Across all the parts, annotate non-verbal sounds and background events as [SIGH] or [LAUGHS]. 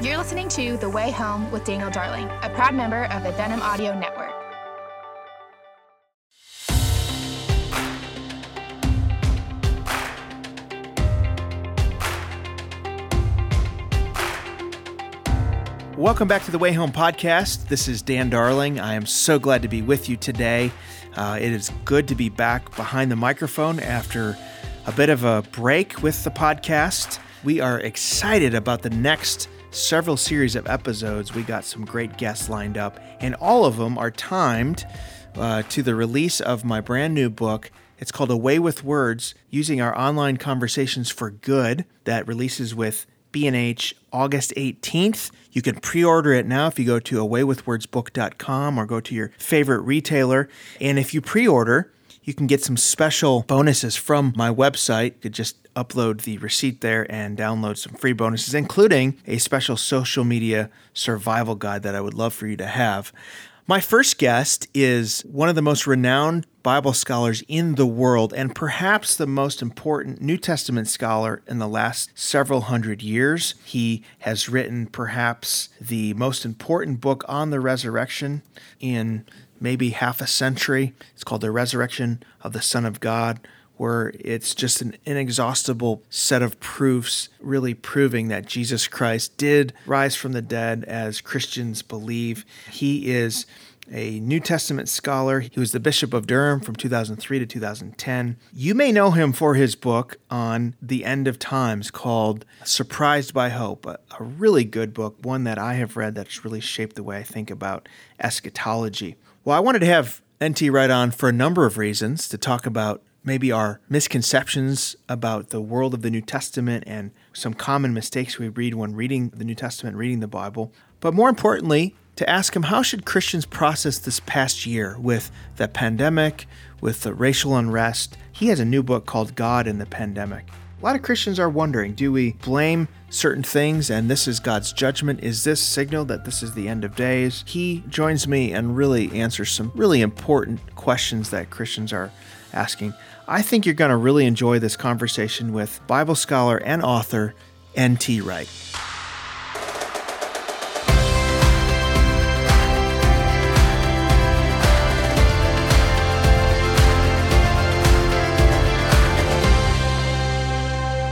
You're listening to The Way Home with Daniel Darling, a proud member of the Denim Audio Network. Welcome back to the Way Home podcast. This is Dan Darling. I am so glad to be with you today. Uh, it is good to be back behind the microphone after a bit of a break with the podcast. We are excited about the next several series of episodes. We got some great guests lined up, and all of them are timed uh, to the release of my brand new book. It's called Away with Words Using Our Online Conversations for Good, that releases with B&H August 18th. You can pre-order it now if you go to awaywithwordsbook.com or go to your favorite retailer. And if you pre-order, you can get some special bonuses from my website. You could just upload the receipt there and download some free bonuses, including a special social media survival guide that I would love for you to have. My first guest is one of the most renowned Bible scholars in the world and perhaps the most important New Testament scholar in the last several hundred years. He has written perhaps the most important book on the resurrection in maybe half a century. It's called The Resurrection of the Son of God where it's just an inexhaustible set of proofs, really proving that Jesus Christ did rise from the dead as Christians believe. He is a New Testament scholar. He was the Bishop of Durham from 2003 to 2010. You may know him for his book on the end of times called Surprised by Hope, a, a really good book, one that I have read that's really shaped the way I think about eschatology. Well, I wanted to have NT Wright on for a number of reasons to talk about maybe our misconceptions about the world of the New Testament and some common mistakes we read when reading the New Testament, reading the Bible. But more importantly, to ask him how should Christians process this past year with the pandemic, with the racial unrest. He has a new book called God in the Pandemic. A lot of Christians are wondering do we blame certain things and this is God's judgment? Is this signal that this is the end of days? He joins me and really answers some really important questions that Christians are asking. I think you're going to really enjoy this conversation with Bible scholar and author N.T. Wright.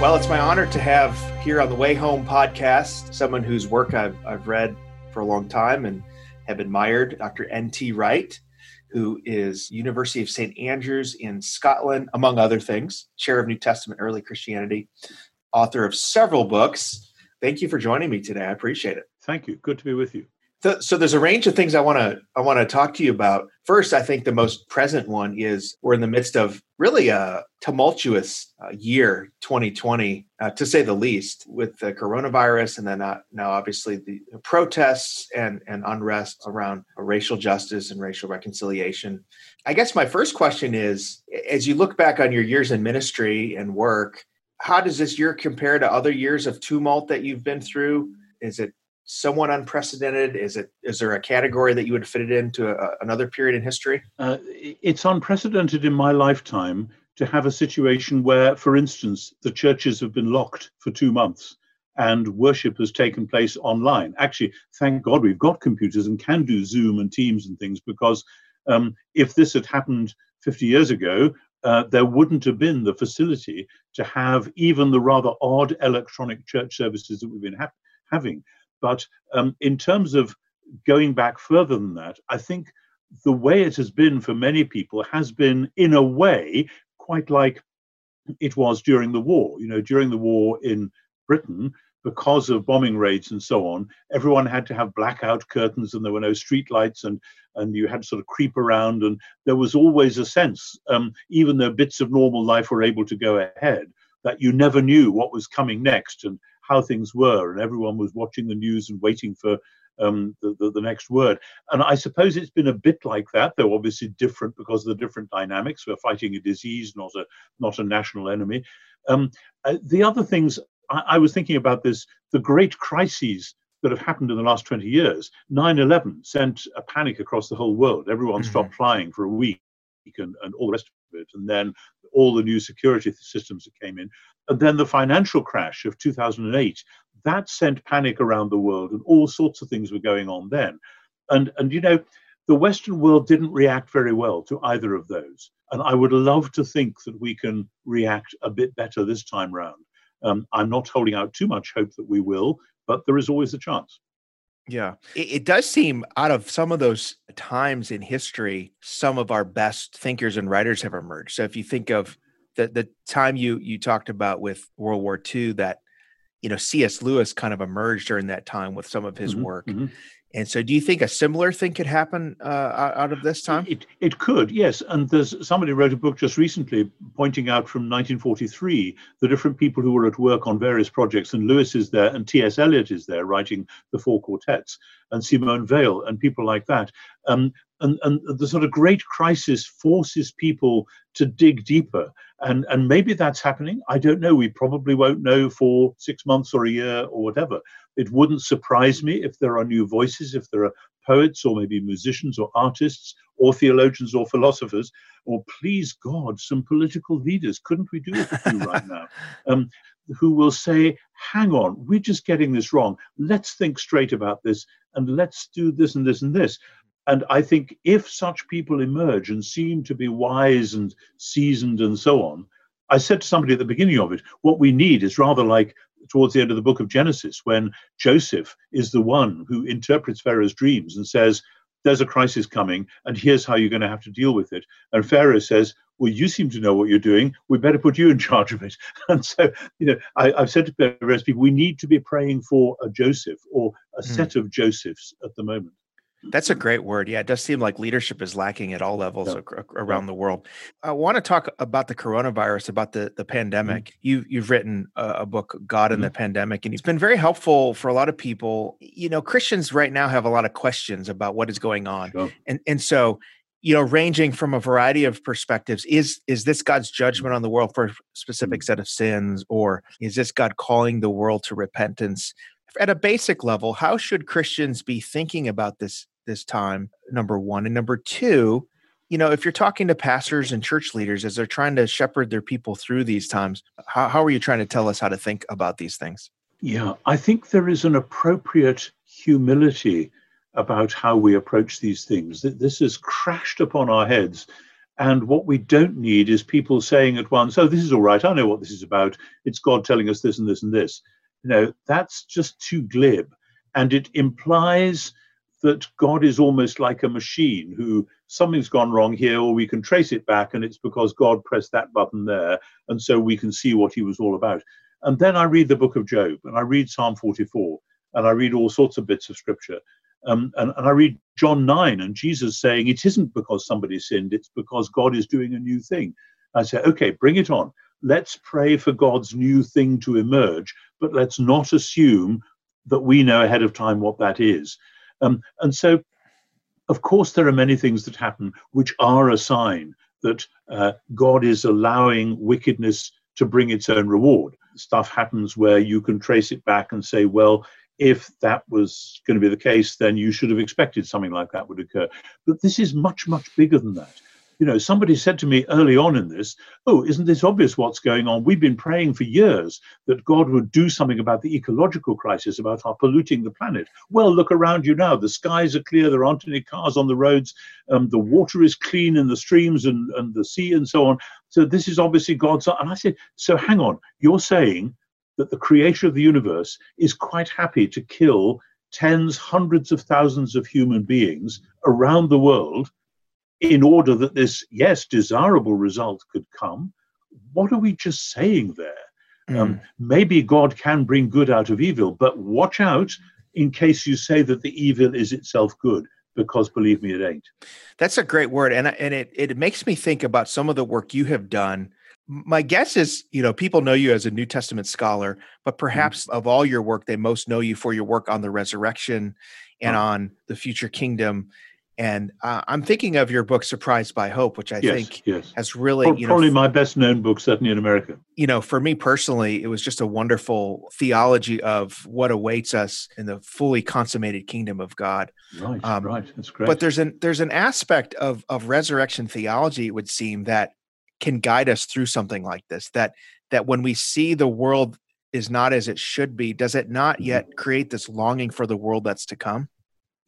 Well, it's my honor to have here on the Way Home podcast someone whose work I've, I've read for a long time and have admired, Dr. N.T. Wright who is University of St. Andrews in Scotland, among other things, chair of New Testament Early Christianity, author of several books. Thank you for joining me today. I appreciate it. Thank you. Good to be with you. So, so there's a range of things I want to I want to talk to you about. First, I think the most present one is we're in the midst of really a tumultuous uh, year, 2020, uh, to say the least, with the coronavirus, and then uh, now obviously the protests and and unrest around racial justice and racial reconciliation. I guess my first question is, as you look back on your years in ministry and work, how does this year compare to other years of tumult that you've been through? Is it somewhat unprecedented? Is it is there a category that you would fit it into a, another period in history? Uh, it's unprecedented in my lifetime to have a situation where, for instance, the churches have been locked for two months and worship has taken place online. Actually, thank God we've got computers and can do Zoom and Teams and things because um, if this had happened 50 years ago, uh, there wouldn't have been the facility to have even the rather odd electronic church services that we've been ha- having. But um, in terms of going back further than that, I think the way it has been for many people has been, in a way, quite like it was during the war. You know, during the war in Britain, because of bombing raids and so on, everyone had to have blackout curtains and there were no streetlights and, and you had to sort of creep around. And there was always a sense, um, even though bits of normal life were able to go ahead, that you never knew what was coming next and how things were, and everyone was watching the news and waiting for um, the, the, the, next word. And I suppose it's been a bit like that, though obviously different because of the different dynamics. We're fighting a disease, not a not a national enemy. Um, uh, the other things I, I, was thinking about this: the great crises that have happened in the last 20 years. 9/11 sent a panic across the whole world. Everyone mm-hmm. stopped flying for a week. And, and all the rest of it, and then all the new security systems that came in, and then the financial crash of 2008 that sent panic around the world, and all sorts of things were going on then. And and you know, the Western world didn't react very well to either of those. And I would love to think that we can react a bit better this time round. Um, I'm not holding out too much hope that we will, but there is always a chance. Yeah. It, it, does seem out of some of those times in history, some of our best thinkers and writers have emerged. So if you think of the the time you you talked about with World War II, that you know C.S. Lewis kind of emerged during that time with some of his mm-hmm, work. Mm-hmm. And so, do you think a similar thing could happen uh, out of this time? It, it could, yes. And there's somebody wrote a book just recently pointing out from 1943 the different people who were at work on various projects. And Lewis is there, and T.S. Eliot is there writing the four quartets, and Simone Weil, and people like that. Um, and, and the sort of great crisis forces people to dig deeper. And, and maybe that's happening. I don't know. We probably won't know for six months or a year or whatever. It wouldn't surprise me if there are new voices, if there are poets or maybe musicians or artists or theologians or philosophers, or please God, some political leaders. Couldn't we do it a few right now? [LAUGHS] Um, who will say, hang on, we're just getting this wrong. Let's think straight about this and let's do this and this and this. And I think if such people emerge and seem to be wise and seasoned and so on, I said to somebody at the beginning of it, what we need is rather like towards the end of the book of Genesis, when Joseph is the one who interprets Pharaoh's dreams and says, There's a crisis coming, and here's how you're going to have to deal with it. And Pharaoh says, Well, you seem to know what you're doing. We better put you in [LAUGHS] charge of it. [LAUGHS] And so, you know, I, have said to various people, we need to be praying for a Joseph or a mm. set of Josephs at the moment. That's a great word. Yeah, it does seem like leadership is lacking at all levels yeah. ac- around yeah. the world. I want to talk about the coronavirus, about the the mm-hmm. pandemic. Mm-hmm. You you've written a, a book, God in mm-hmm. the Pandemic, and it's been very helpful for a lot of people. You know, Christians right now have a lot of questions about what is going on, sure. and and so you know, ranging from a variety of perspectives, is is this God's judgment on the world for a specific mm-hmm. set of sins, or is this God calling the world to repentance? At a basic level, how should Christians be thinking about this this time? Number one, and number two, you know, if you're talking to pastors and church leaders as they're trying to shepherd their people through these times, how, how are you trying to tell us how to think about these things? Yeah, I think there is an appropriate humility about how we approach these things. That This has crashed upon our heads. And what we don't need is people saying at once, oh, this is all right. I know what this is about. It's God telling us this and this and this. You know, that's just too glib. And it implies that God is almost like a machine who something's gone wrong here, or we can trace it back, and it's because God pressed that button there, and so we can see what he was all about. And then I read the book of Job, and I read Psalm 44, and I read all sorts of bits of scripture. Um, and, and I read John 9, and Jesus saying, It isn't because somebody sinned, it's because God is doing a new thing. I say, Okay, bring it on let's pray for God's new thing to emerge, but let's not assume that we know ahead of time what that is. Um, and so, of course, there are many things that happen which are a sign that uh, God is allowing wickedness to bring its own reward. Stuff happens where you can trace it back and say, well, if that was going to be the case, then you should have expected something like that would occur. But this is much, much bigger than that you know, somebody said to me early on in this, Oh, isn't this obvious what's going on? We've been praying for years that God would do something about the ecological crisis, about our polluting the planet. Well, look around you now. The skies are clear. There aren't any cars on the roads. Um, the water is clean in the streams and, and the sea and so on. So this is obviously God's. And I said, So hang on. You're saying that the creator of the universe is quite happy to kill tens, hundreds of thousands of human beings around the world in order that this, yes, desirable result could come, what are we just saying there? Mm. Um, maybe God can bring good out of evil, but watch out in case you say that the evil is itself good, because believe me, it ain't. That's a great word, and and it it makes me think about some of the work you have done. My guess is, you know, people know you as a New Testament scholar, but mm-hmm. perhaps mm. of all your work, they most know you for your work on the resurrection and oh. on the future kingdom and uh, I'm thinking of your book, Surprised by Hope, which I yes, think yes. has really, probably, you know, probably my best known book, certainly in America. You know, for me personally, it was just a wonderful theology of what awaits us in the fully consummated kingdom of God. Right, um, right, that's great. But there's an there's an aspect of of resurrection theology, it would seem, that can guide us through something like this. That that when we see the world is not as it should be, does it not Mm-hmm. yet create this longing for the world that's to come?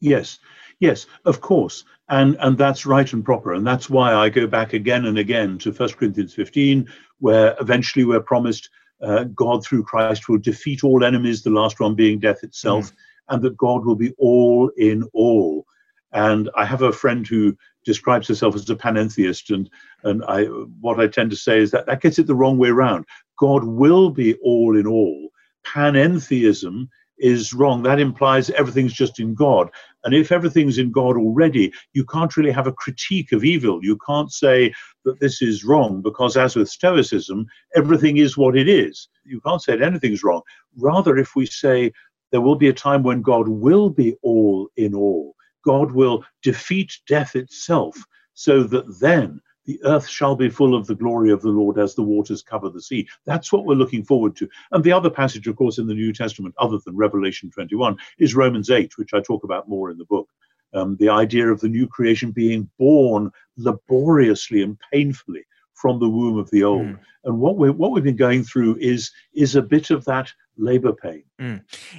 Yes, yes, of course, and and that's right and proper, and that's why I go back again and again to First Corinthians 15, where eventually we're promised uh, God through Christ will defeat all enemies, the last one being death itself, and that God will be all in all. And I have a friend who describes herself as a panentheist, and and I what I tend to say is that that gets it the wrong way around. God will be all in all. Panentheism is wrong. That implies everything's just in God. And if everything's in God already, you can't really have a critique of evil. You can't say that this is wrong because, as with Stoicism, everything is what it is. You can't say that anything's wrong. Rather, if we say there will be a time when God will be all in all, God will defeat death itself, so that then the earth shall be full of the glory of the Lord as the waters cover the sea. That's what we're looking forward to. And the other passage, of course, in the New Testament, other than Revelation 21, is Romans 8, which I talk about more in the book. Um, the idea of the new creation being born laboriously and painfully from the womb of the old. Mm. And what we what we've been going through is is a bit of that labor pain.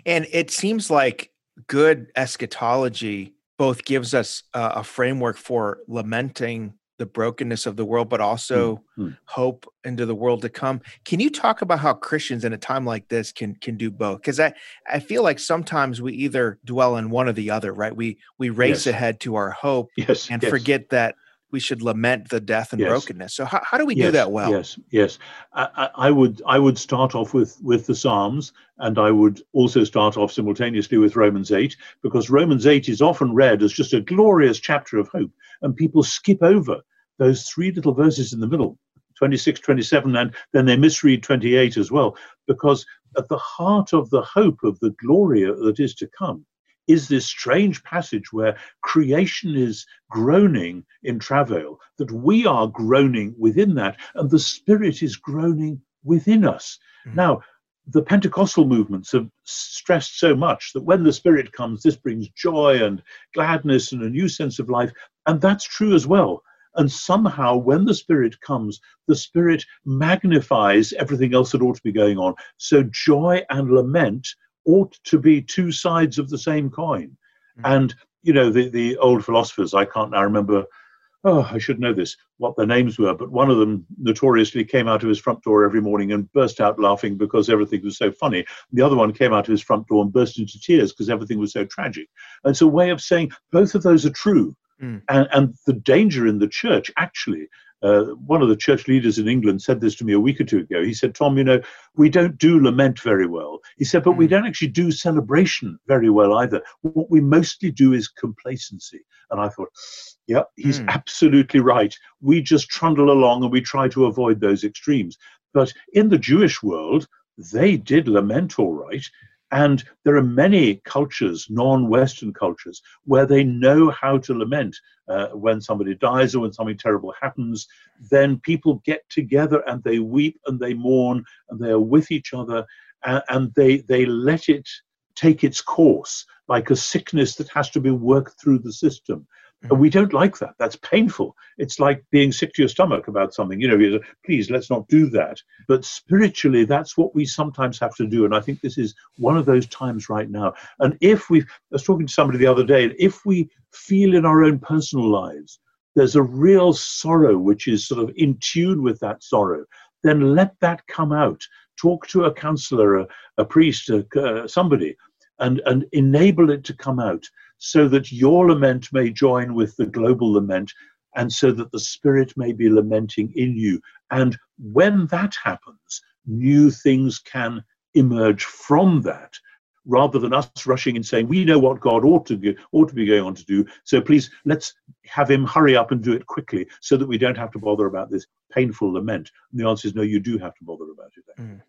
And it seems like good eschatology both gives us uh, a framework for lamenting the brokenness of the world, but also Mm. hope into the world to come. Can you talk about how Christians in a time like this can can do both? Because I I feel like sometimes we either dwell in one or the other, right? We we race Yes. ahead to our hope Yes. and yes. forget that we should lament the death and Yes. brokenness. So how, how do we do that well? Yes, yes. I, I I would I would start off with with the Psalms, and I would also start off simultaneously with Romans eight, because Romans eight is often read as just a glorious chapter of hope, and people skip over those three little verses in the middle, 26, 27, and then they misread 28 as well, because at the heart of the hope of the glory that is to come is this strange passage where creation is groaning in travail, that we are groaning within that, and the Spirit is groaning within us. Mhm. Now, the Pentecostal movements have stressed so much that when the Spirit comes, this brings joy and gladness and a new sense of life. And that's true as well. And somehow, when the Spirit comes, the Spirit magnifies everything else that ought to be going on. So, joy and lament ought to be two sides of the same coin. Mhm. And, you know, the, the old philosophers, I can't now remember, oh, I should know this, what their names were, but one of them notoriously came out of his front door every morning and burst out laughing because everything was so funny. The other one came out of his front door and burst into tears because everything was so tragic. And it's a way of saying both of those are true. Mm. And, and the danger in the church, actually, uh, one of the church leaders in England said this to me a week or two ago. He said, Tom, you know, we don't do lament very well. He said, but we Mm. don't actually do celebration very well either. What we mostly do is complacency. And I thought, yeah, he's Mm. absolutely right. We just trundle along and we try to avoid those extremes. But in the Jewish world, they did lament all right. And there are many cultures, non Western cultures, where they know how to lament. Uh, when somebody dies or when something terrible happens, then people get together and they weep and they mourn and they are with each other and, and they, they let it take its course like a sickness that has to be worked through the system. And we don't like that. That's painful. It's like being sick to your stomach about something. You know, please, let's not do that. But spiritually, that's what we sometimes have to do. And I think this is one of those times right now. And if we, I was talking to somebody the other day, if we feel in our own personal lives, there's a real sorrow which is sort of in tune with that sorrow, then let that come out. Talk to a counselor, a, a priest, a, uh, somebody, and, and enable it to come out so that your lament may join with the global lament and so that the spirit may be lamenting in you. And when that happens new things can emerge from that rather than us rushing and saying we know what god ought to ought to be going on to do so please let's have him hurry up and do it quickly so that we don't have to bother about this painful lament. And the answer is no you do have to bother about it mm.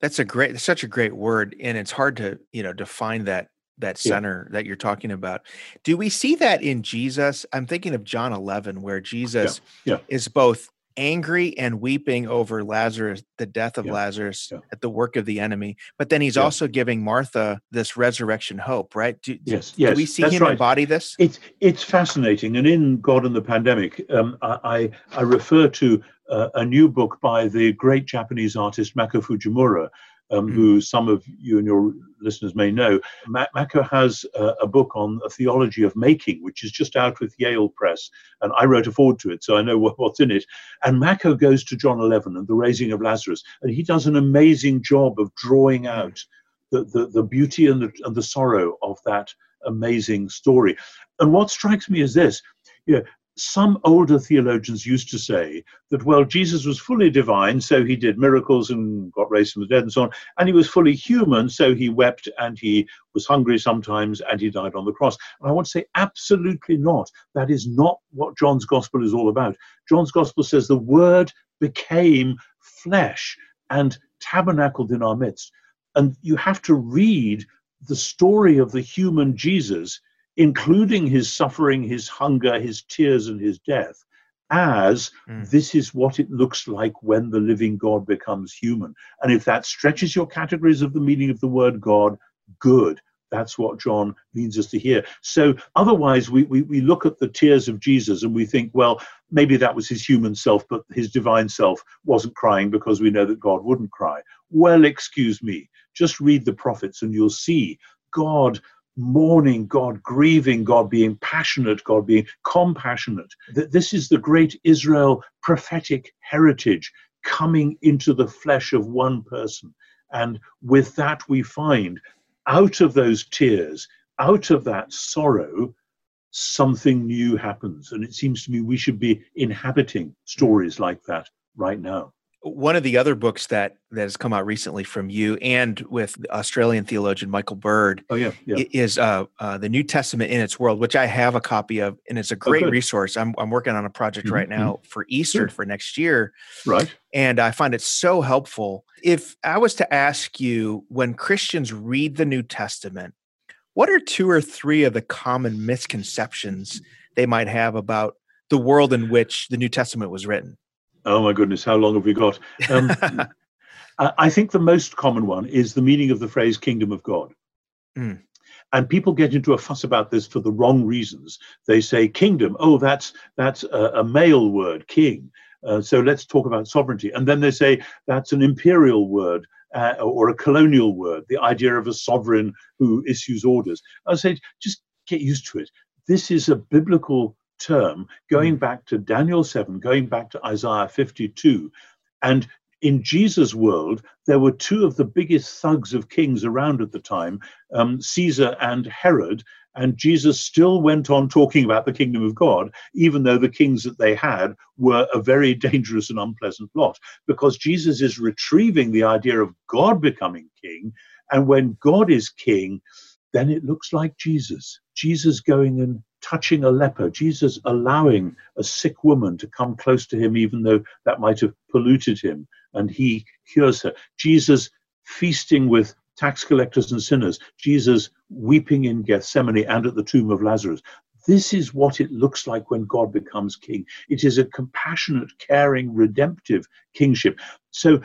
That's a great, that's such a great word, and it's hard to you know define that that Yeah. center that you're talking about. Do we see that in Jesus? I'm thinking of John 11, where Jesus yeah. is both angry and weeping over Lazarus, the death of Yeah, Lazarus yeah. at the work of the enemy, but then he's Yeah. also giving Martha this resurrection hope, right? Do, do- yes do we see that's him right. embody this? It's it's fascinating, and in God and the Pandemic, um, I, I I refer to uh, a new book by the great Japanese artist Mako Fujimura, um, mm. who some of you and your listeners may know. Mako has uh, a book on a theology of making, which is just out with Yale Press, and I wrote a forward to it, so I know what, what's in it. And Mako goes to John 11 and the raising of Lazarus, and he does an amazing job of drawing out the, the, the beauty and the, and the sorrow of that amazing story. And what strikes me is this. You know, some older theologians used to say that, well, Jesus was fully divine, so he did miracles and got raised from the dead and so on, and he was fully human, so he wept and he was hungry sometimes and he died on the cross. And I want to say, absolutely not. That is not what John's gospel is all about. John's gospel says the word became flesh and tabernacled in our midst. And you have to read the story of the human Jesus including his suffering, his hunger, his tears, and his death, as mm. this is what it looks like when the living God becomes human. And if that stretches your categories of the meaning of the word God, good. That's what John means us to hear. So otherwise, we, we, we look at the tears of Jesus and we think, well, maybe that was his human self, but his divine self wasn't crying because we know that God wouldn't cry. Well, excuse me. Just read the prophets and you'll see God mourning God, grieving God, being passionate, God being compassionate. That this is the great Israel prophetic heritage coming into the flesh of one person. And with that, we find out of those tears, out of that sorrow, something new happens. And it seems to me we should be inhabiting stories like that right now one of the other books that that has come out recently from you and with Australian theologian Michael Bird. Oh yeah, yeah. is uh, uh, the New Testament in its world, which I have a copy of, and it's a oh, great resource. I'm I'm working on a project mm-hmm. right now mm-hmm. for Easter sure. for next year. Right. And I find it so helpful. If I was to ask you, when Christians read the New Testament, what are two or three of the common misconceptions they might have about the world in which the New Testament was written? Oh my goodness, how long have we got? Um, [LAUGHS] I think the most common one is the meaning of the phrase kingdom of God. Mm. And people get into a fuss about this for the wrong reasons. They say kingdom, oh, that's that's a, a male word, king. Uh, so let's talk about sovereignty. And then they say that's an imperial word uh, or a colonial word, the idea of a sovereign who issues orders. I say, just get used to it. This is a biblical term going hmm. back to Daniel 7, going back to Isaiah 52. And in Jesus' world, there were two of the biggest thugs of kings around at the time, um, Caesar and Herod. And Jesus still went on talking about the kingdom of God, even though the kings that they had were a very [LAUGHS] dangerous and unpleasant lot, because Jesus is retrieving the idea of God becoming king. And when God is king, then it looks like Jesus. Jesus going and touching a leper, Jesus allowing a sick woman to come close to him, even though that might have polluted him, and he cures her. Jesus feasting with tax collectors and sinners, Jesus weeping in Gethsemane and at the tomb of Lazarus. This is what it looks like when God becomes king. It is a compassionate, caring, redemptive kingship. So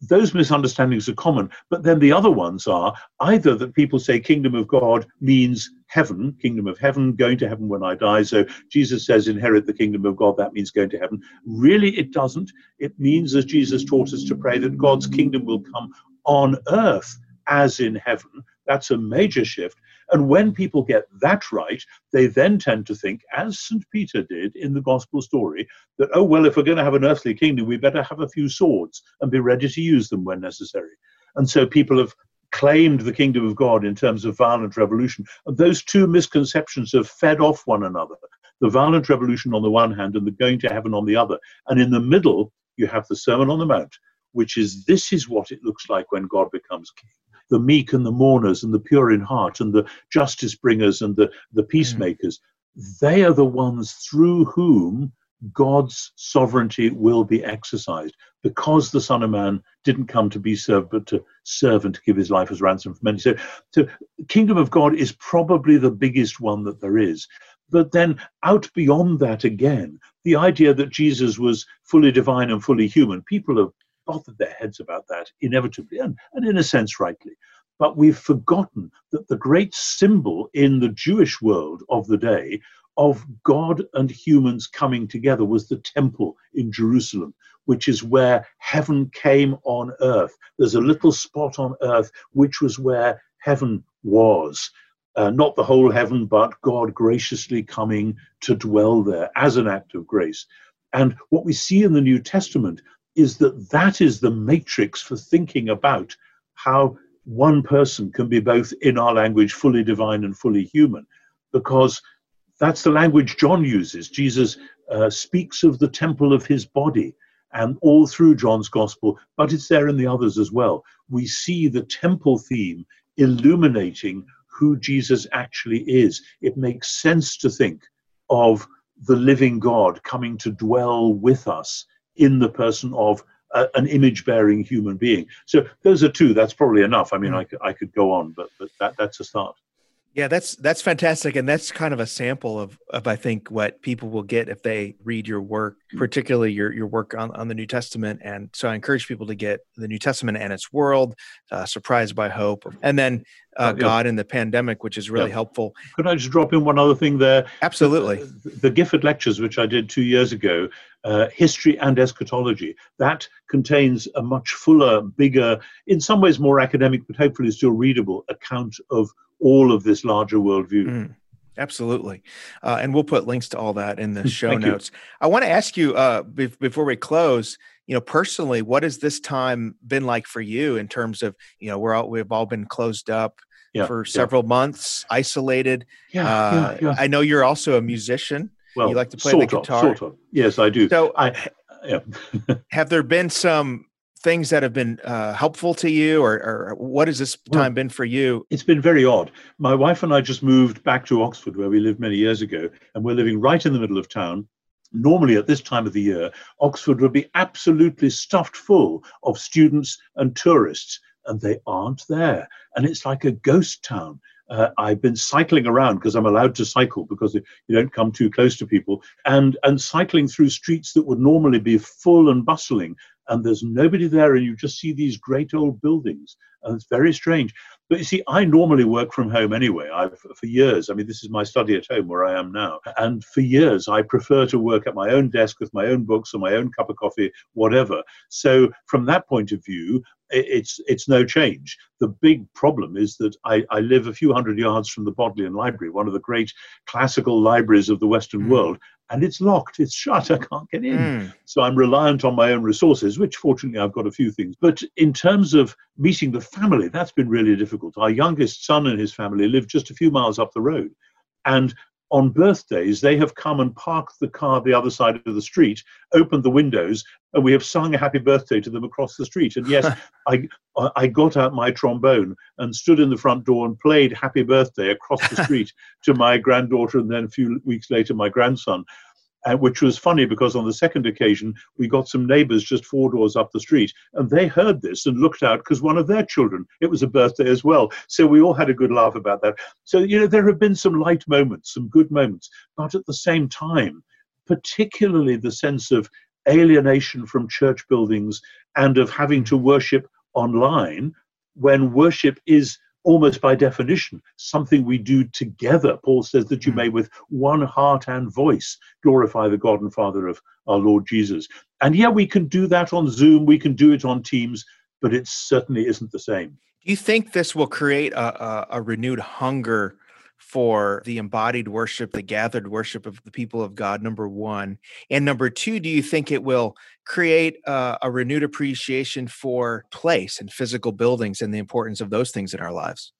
those misunderstandings are common, but then the other ones are either that people say kingdom of God means heaven, kingdom of heaven, going to heaven when I die. So Jesus says, inherit the kingdom of God, that means going to heaven. Really, it doesn't. It means, as Jesus taught us to pray, that God's kingdom will come on earth as in heaven. That's a major shift. And when people get that right, they then tend to think, as St. Peter did in the gospel story, that, oh, well, if we're going to have an earthly kingdom, we better have a few swords and be ready to use them when necessary. And so people have claimed the kingdom of God in terms of violent revolution. And those two misconceptions have fed off one another the violent revolution on the one hand and the going to heaven on the other. And in the middle, you have the Sermon on the Mount, which is this is what it looks like when God becomes king the meek and the mourners and the pure in heart and the justice bringers and the, the hmm. peacemakers. Mm. They are the ones through whom God's sovereignty will be exercised because the Son of Man didn't come to be served, but to serve and to give his life as ransom for many. So, so kingdom of God is probably the biggest one that there is. But then, out beyond that again, the idea that Jesus was fully divine and fully human, people have bothered their heads about that inevitably, and, and in a sense, rightly. But we've forgotten that the great symbol in the Jewish world of the day of God and humans coming together was the temple in Jerusalem, which is where heaven came on earth. There's a little spot on earth which was where heaven was. Uh, not the whole heaven, but God graciously coming to dwell there as an act of grace. And what we see in the New Testament is that that is the matrix for thinking about how one person can be both, in our language, fully divine and fully human, because that's the language John uses. Jesus uh, speaks of the temple of his body, and all through John's gospel, but it's there in the others as well. We see the temple theme illuminating who Jesus actually is. It makes sense to think of the living God coming to dwell with us in the person of a, an image bearing human being. So those are two. That's probably enough. I mean, mm. I, could, I could go on, but, but that, that's a start. Yeah, that's that's fantastic, and that's kind of a sample of of I think what people will get if they read your work, mm. particularly your your work on, on the New Testament. And so I encourage people to get the New Testament and its world, uh, surprised by hope, and then uh, uh, yeah. God in the pandemic, which is really yeah. helpful. Could I just drop in one other thing there? Absolutely. The, the Gifford lectures, which I did two years ago, uh, history and eschatology, that contains a much fuller, bigger, in some ways more academic, but hopefully still readable account of all of this larger worldview. Mm, absolutely. Uh, and we'll put links to all that in the [LAUGHS] show notes. You. I want to ask you uh, be- before we close, you know, personally, what has this time been like for you in terms of, you know, we're all, we've all been closed up yeah, for several yeah. months, isolated. Yeah, uh, yeah, I know you're also a musician. Well, you like to play the guitar. Of, sort of. Yes, I do. So, I, yeah. [LAUGHS] have there been some things that have been uh, helpful to you, or, or, what has this time well, been for you? It's been very odd. My wife and I just moved back to Oxford, where we lived many years ago, and we're living right in the middle of town. Normally, at this time of the year, Oxford would be absolutely stuffed full of students and tourists, and they aren't there. And it's like a ghost town. Uh, I've been cycling around because I'm allowed to cycle because you don't come too close to people, and and cycling through streets that would normally be full and bustling and there's nobody there, and you just see these great old buildings, and it's very strange. But you see, I normally work from home anyway. I've for years. I mean, this is my study at home where I am now, and for years I prefer to work at my own desk with my own books or my own cup of coffee, whatever. So from that point of view, it's it's no change. The big problem is that I, I live a few hundred yards from the Bodleian Library, one of the great classical libraries of the Western mm. world, and it's locked, it's shut, [LAUGHS] I can't get in. Mm. So I'm reliant on my own resources, which fortunately I've got a few things. But in terms of meeting the family, that's been really difficult. Our youngest son and his family live just a few miles up the road. And on birthdays, they have come and parked the car the other side of the street, opened the windows, and we have sung a happy birthday to them across the street. And yes, [LAUGHS] I I got out my trombone and stood in the front door and played happy birthday across the [LAUGHS] street to my granddaughter and then a few weeks later my grandson uh, which was funny because on the second occasion we got some neighbors just four doors up the street and they heard this and looked out because one of their children it was a birthday as well. So we all had a good laugh about that. So you know there have been some light moments some good moments but at the same time particularly the sense of alienation from church buildings and of having to worship online when worship is almost by definition, something we do together. Paul says that you hmm. may, with one heart and voice, glorify the God and Father of our Lord Jesus. And yeah, we can do that on Zoom, we can do it on Teams, but it certainly isn't the same. Do you think this will create a, a, a renewed hunger for the embodied worship, the gathered worship of the people of God, number one. And number two, do you think it will create uh, a renewed appreciation for place and physical buildings and the importance of those things in our lives?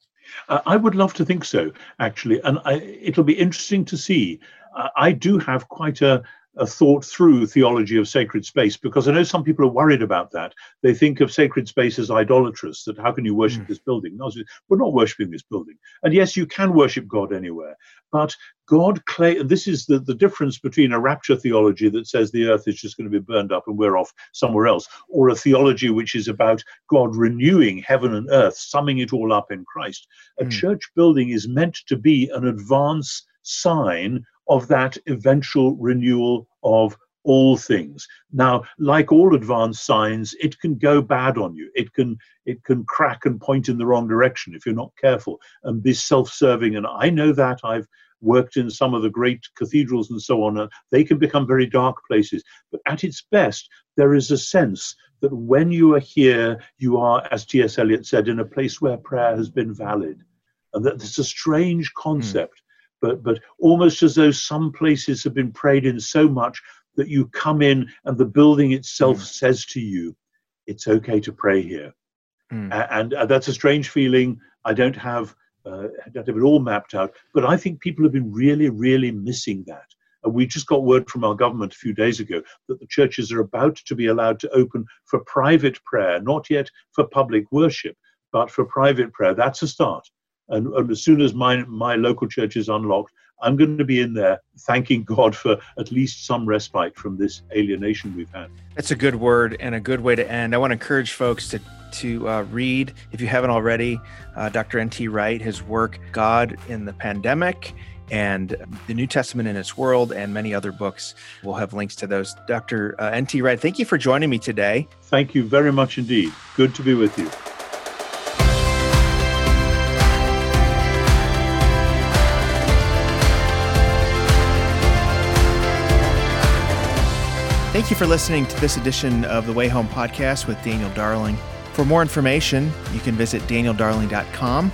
Uh, I would love to think so, actually. And I, it'll be interesting to see. Uh, I do have quite a, a thought through theology of sacred space because I know some people are worried about that. They think of sacred space as idolatrous, that how can you worship mm. this building? No, we're not worshiping this building. And yes, you can worship God anywhere, but God claim this is the, the difference between a rapture theology that says the earth is just going to be burned up and we're off somewhere else, or a theology which is about God renewing heaven and earth, summing it all up in Christ. A mm. church building is meant to be an advance sign of that eventual renewal of all things. Now, like all advanced signs, it can go bad on you. It can it can crack and point in the wrong direction if you're not careful and be self-serving. And I know that I've worked in some of the great cathedrals and so on, And they can become very dark places. But at its best, there is a sense that when you are here, you are, as T.S. Eliot said, in a place where prayer has been valid. And that it's a strange hmm. concept, mm. But, but almost as though some places have been prayed in so much that you come in and the building itself mm. says to you, it's okay to pray here. Mm. Uh, and uh, that's a strange feeling. I don't have uh, I don't have it all mapped out, but I think people have been really, really missing that. And we just got word from our government a few days ago that the churches are about to be allowed to open for private prayer, not yet for public worship, but for private prayer. That's a start. And, and as soon as my, my local church is unlocked, I'm going to be in there thanking God for at least some respite from this alienation we've had. That's a good word and a good way to end. I want to encourage folks to to uh, read, if you haven't already, uh, Dr. N.T. Wright, his work, God in the Pandemic and the New Testament in its World, and many other books. We'll have links to those. Dr. Uh, N.T. Wright, thank you for joining me today. Thank you very much indeed. Good to be with you. Thank you for listening to this edition of the Way Home podcast with Daniel Darling. For more information, you can visit danieldarling.com.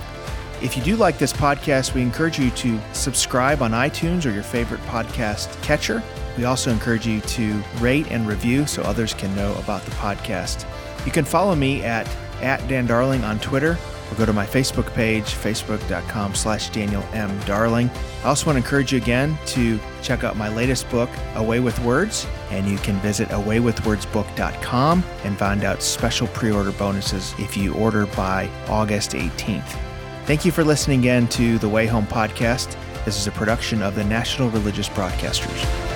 If you do like this podcast, we encourage you to subscribe on iTunes or your favorite podcast catcher. We also encourage you to rate and review so others can know about the podcast. You can follow me at, at Dan Darling on Twitter or go to my Facebook page, facebook.com slash Daniel M. Darling. I also want to encourage you again to check out my latest book, Away with Words, and you can visit awaywithwordsbook.com and find out special pre-order bonuses if you order by August 18th. Thank you for listening again to the Way Home podcast. This is a production of the National Religious Broadcasters.